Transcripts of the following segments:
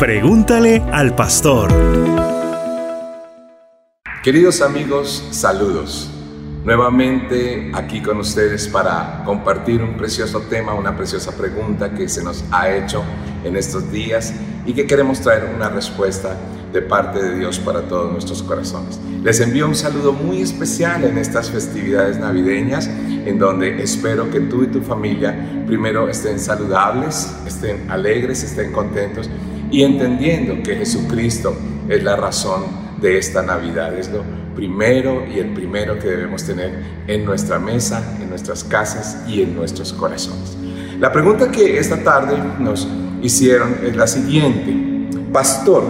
Pregúntale al pastor. Queridos amigos, saludos. Nuevamente aquí con ustedes para compartir un precioso tema, una preciosa pregunta que se nos ha hecho en estos días y que queremos traer una respuesta de parte de Dios para todos nuestros corazones. Les envío un saludo muy especial en estas festividades navideñas, en donde espero que tú y tu familia primero estén saludables, estén alegres, estén contentos y entendiendo que Jesucristo es la razón de esta Navidad, es lo primero y el primero que debemos tener en nuestra mesa, en nuestras casas y en nuestros corazones. La pregunta que esta tarde nos hicieron es la siguiente. Pastor,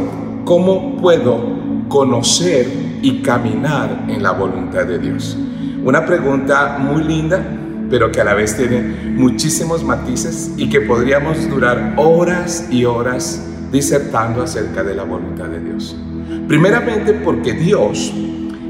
¿Cómo puedo conocer y caminar en la voluntad de Dios? Una pregunta muy linda, pero que a la vez tiene muchísimos matices y que podríamos durar horas y horas disertando acerca de la voluntad de Dios. Primeramente porque Dios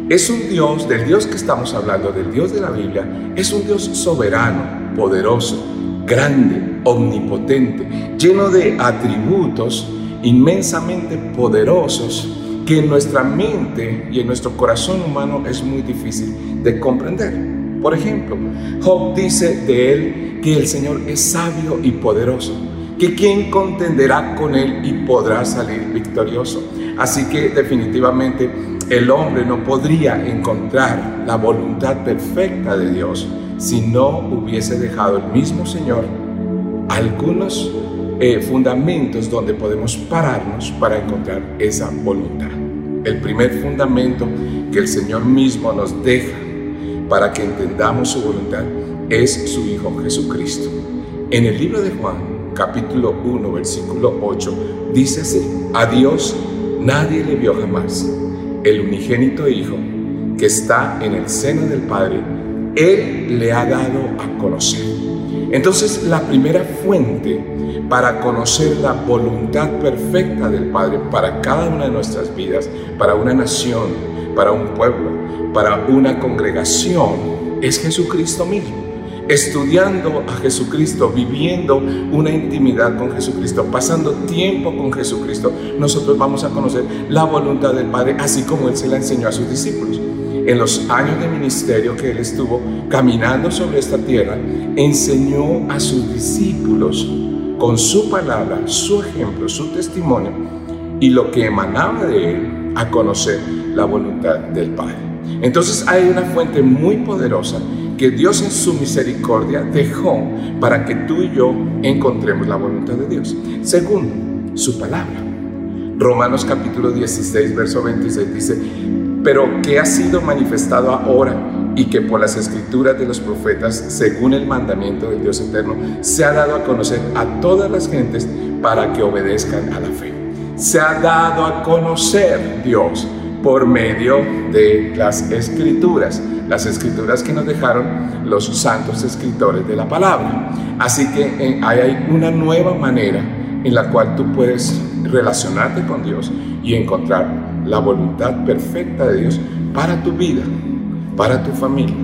es un Dios, del Dios que estamos hablando, del Dios de la Biblia, es un Dios soberano, poderoso, grande, omnipotente, lleno de atributos inmensamente poderosos que en nuestra mente y en nuestro corazón humano es muy difícil de comprender. Por ejemplo, Job dice de él que el Señor es sabio y poderoso, que quien contenderá con él y podrá salir victorioso. Así que definitivamente el hombre no podría encontrar la voluntad perfecta de Dios si no hubiese dejado el mismo Señor algunos eh, fundamentos donde podemos pararnos para encontrar esa voluntad. El primer fundamento que el Señor mismo nos deja para que entendamos su voluntad es su Hijo Jesucristo. En el libro de Juan, capítulo 1, versículo 8, dice así, a Dios nadie le vio jamás. El unigénito Hijo que está en el seno del Padre, Él le ha dado a conocer. Entonces la primera fuente para conocer la voluntad perfecta del Padre para cada una de nuestras vidas, para una nación, para un pueblo, para una congregación, es Jesucristo mismo. Estudiando a Jesucristo, viviendo una intimidad con Jesucristo, pasando tiempo con Jesucristo, nosotros vamos a conocer la voluntad del Padre, así como Él se la enseñó a sus discípulos. En los años de ministerio que Él estuvo caminando sobre esta tierra, enseñó a sus discípulos con su palabra, su ejemplo, su testimonio y lo que emanaba de él a conocer la voluntad del Padre. Entonces hay una fuente muy poderosa que Dios en su misericordia dejó para que tú y yo encontremos la voluntad de Dios. Segundo, su palabra. Romanos capítulo 16, verso 26 dice, pero que ha sido manifestado ahora y que por las escrituras de los profetas, según el mandamiento del Dios eterno, se ha dado a conocer a todas las gentes para que obedezcan a la fe. Se ha dado a conocer Dios por medio de las escrituras, las escrituras que nos dejaron los santos escritores de la palabra. Así que eh, hay una nueva manera en la cual tú puedes relacionarte con Dios y encontrar la voluntad perfecta de Dios para tu vida para tu familia.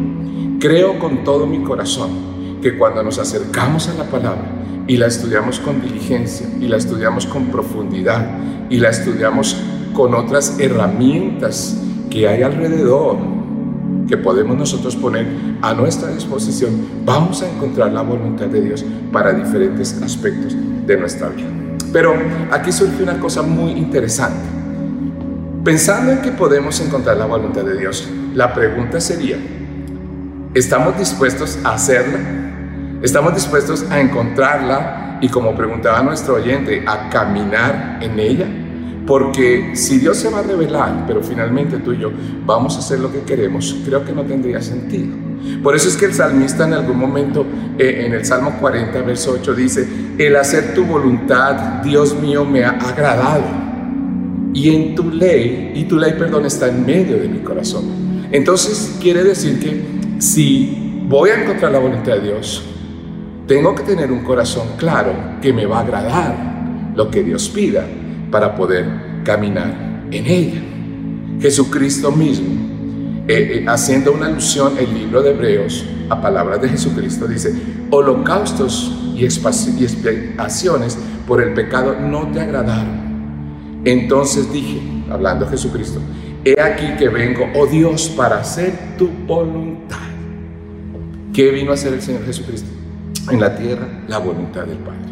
Creo con todo mi corazón que cuando nos acercamos a la palabra y la estudiamos con diligencia y la estudiamos con profundidad y la estudiamos con otras herramientas que hay alrededor que podemos nosotros poner a nuestra disposición, vamos a encontrar la voluntad de Dios para diferentes aspectos de nuestra vida. Pero aquí surge una cosa muy interesante. Pensando en que podemos encontrar la voluntad de Dios, la pregunta sería, ¿estamos dispuestos a hacerla? ¿Estamos dispuestos a encontrarla y como preguntaba nuestro oyente, a caminar en ella? Porque si Dios se va a revelar, pero finalmente tú y yo vamos a hacer lo que queremos, creo que no tendría sentido. Por eso es que el salmista en algún momento, eh, en el Salmo 40, verso 8, dice, el hacer tu voluntad, Dios mío, me ha agradado. Y en tu ley, y tu ley, perdón, está en medio de mi corazón. Entonces quiere decir que si voy a encontrar la voluntad de Dios, tengo que tener un corazón claro que me va a agradar lo que Dios pida para poder caminar en ella. Jesucristo mismo, eh, eh, haciendo una alusión el libro de Hebreos a palabras de Jesucristo, dice, holocaustos y expiaciones por el pecado no te agradaron, Entonces dije, hablando Jesucristo, he aquí que vengo, oh Dios, para hacer tu voluntad. ¿Qué vino a hacer el Señor Jesucristo? En la tierra, la voluntad del Padre.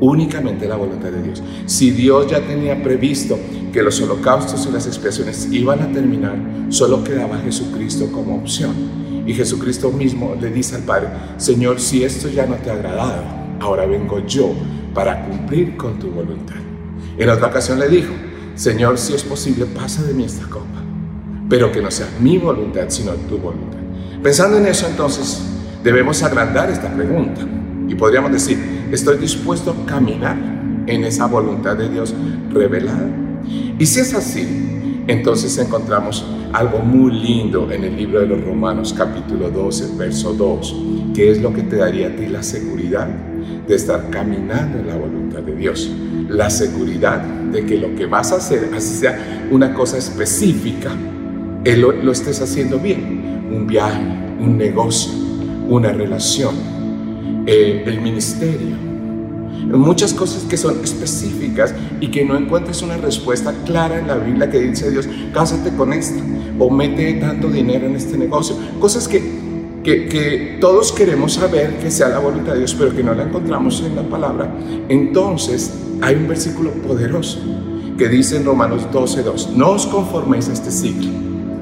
Únicamente la voluntad de Dios. Si Dios ya tenía previsto que los holocaustos y las expiaciones iban a terminar, solo quedaba Jesucristo como opción. Y Jesucristo mismo le dice al Padre, Señor, si esto ya no te ha agradado, ahora vengo yo para cumplir con tu voluntad. En otra ocasión le dijo, Señor, si es posible, pasa de mí esta copa, pero que no sea mi voluntad, sino tu voluntad. Pensando en eso, entonces, debemos agrandar esta pregunta y podríamos decir, ¿estoy dispuesto a caminar en esa voluntad de Dios revelada? Y si es así, entonces encontramos algo muy lindo en el libro de los Romanos capítulo 12, verso 2, que es lo que te daría a ti la seguridad de estar caminando en la voluntad de Dios. La seguridad de que lo que vas a hacer, así sea una cosa específica, lo, lo estés haciendo bien. Un viaje, un negocio, una relación, eh, el ministerio. Muchas cosas que son específicas y que no encuentres una respuesta clara en la Biblia que dice Dios, cásate con esta o mete tanto dinero en este negocio. Cosas que que, todos queremos saber que sea la voluntad de Dios, pero que no la encontramos en la palabra, entonces hay un versículo poderoso que dice en Romanos 12:2, no os conforméis a este siglo,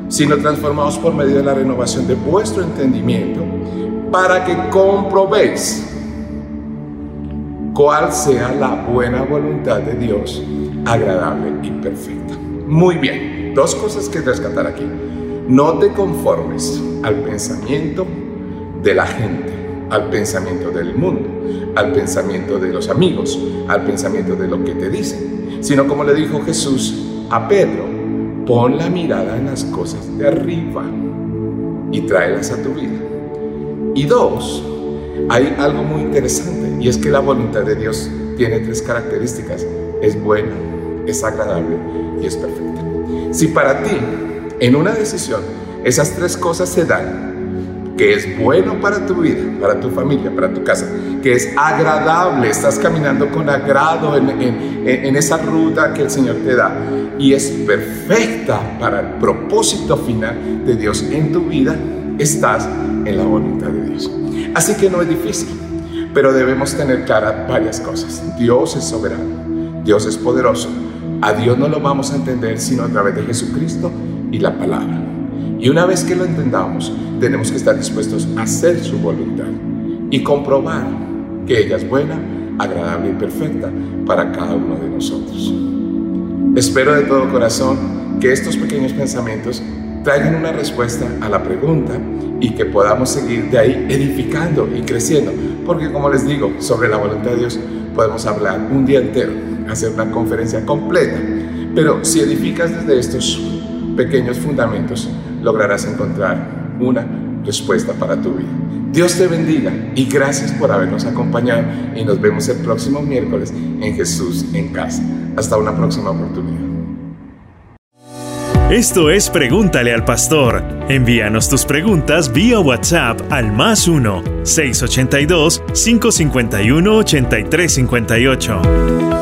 sino transformaos por medio de la renovación de vuestro entendimiento, para que comprobéis cuál sea la buena voluntad de Dios, agradable y perfecta. Muy bien, dos cosas que rescatar aquí. No te conformes al pensamiento de la gente, al pensamiento del mundo, al pensamiento de los amigos, al pensamiento de lo que te dicen, sino como le dijo Jesús a Pedro, pon la mirada en las cosas de arriba y tráelas a tu vida. Y dos, hay algo muy interesante y es que la voluntad de Dios tiene tres características. Es buena, es agradable y es perfecta. Si para ti en una decisión, esas tres cosas se dan, que es bueno para tu vida, para tu familia, para tu casa, que es agradable, estás caminando con agrado en, en, esa ruta que el Señor te da y es perfecta para el propósito final de Dios en tu vida, estás en la voluntad de Dios. Así que no es difícil, pero debemos tener claras varias cosas. Dios es soberano, Dios es poderoso. A Dios no lo vamos a entender sino a través de Jesucristo y la palabra. Y una vez que lo entendamos, tenemos que estar dispuestos a hacer su voluntad y comprobar que ella es buena, agradable y perfecta para cada uno de nosotros. Espero de todo corazón que estos pequeños pensamientos traigan una respuesta a la pregunta y que podamos seguir de ahí edificando y creciendo. Porque como les digo, sobre la voluntad de Dios podemos hablar un día entero, hacer una conferencia completa. Pero si edificas desde estos pequeños fundamentos, lograrás encontrar una respuesta para tu vida. Dios te bendiga y gracias por habernos acompañado y nos vemos el próximo miércoles en Jesús en casa. Hasta una próxima oportunidad. Esto es Pregúntale al Pastor. Envíanos tus preguntas vía WhatsApp al más 1 682 551 8358.